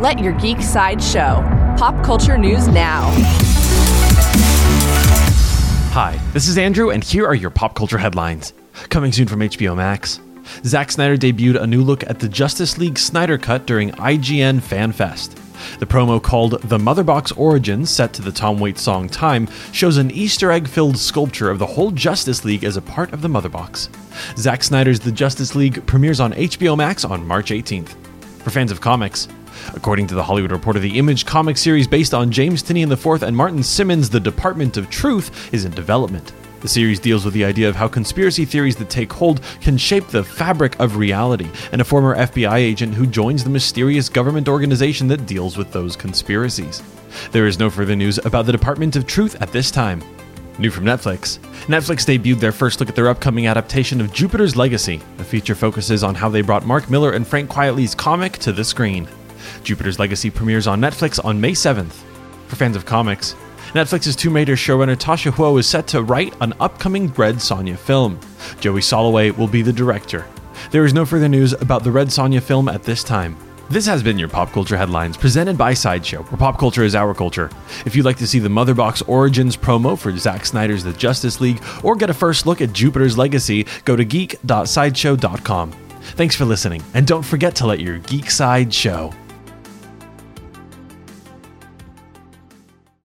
Let your geek side show. Pop culture news now. Hi, this is Andrew, and here are your pop culture headlines. Coming soon from HBO Max. Zack Snyder debuted a new look at the Justice League Snyder Cut during IGN Fan Fest. The promo called The Motherbox Origins, set to the Tom Waits song Time, shows an Easter egg filled sculpture of the whole Justice League as a part of the Motherbox. Zack Snyder's The Justice League premieres on HBO Max on March 18th. For fans of comics, According to the Hollywood Reporter, the Image comic series based on James Tynion IV and Martin Simmonds' The Department of Truth is in development. The series deals with the idea of how conspiracy theories that take hold can shape the fabric of reality, and a former FBI agent who joins the mysterious government organization that deals with those conspiracies. There is no further news about the Department of Truth at this time. New from Netflix. Netflix debuted their first look at their upcoming adaptation of Jupiter's Legacy. The feature focuses on how they brought Mark Millar and Frank Quitely's comic to the screen. Jupiter's Legacy premieres on Netflix on May 7th. For fans of comics, Netflix's Tomb Raider showrunner Tasha Huo is set to write an upcoming Red Sonja film. Joey Soloway will be the director. There is no further news about the Red Sonja film at this time. This has been your Pop Culture Headlines, presented by Sideshow, where pop culture is our culture. If you'd like to see the Motherbox Origins promo for Zack Snyder's The Justice League, or get a first look at Jupiter's Legacy, go to geek.sideshow.com. Thanks for listening, and don't forget to let your geek side show.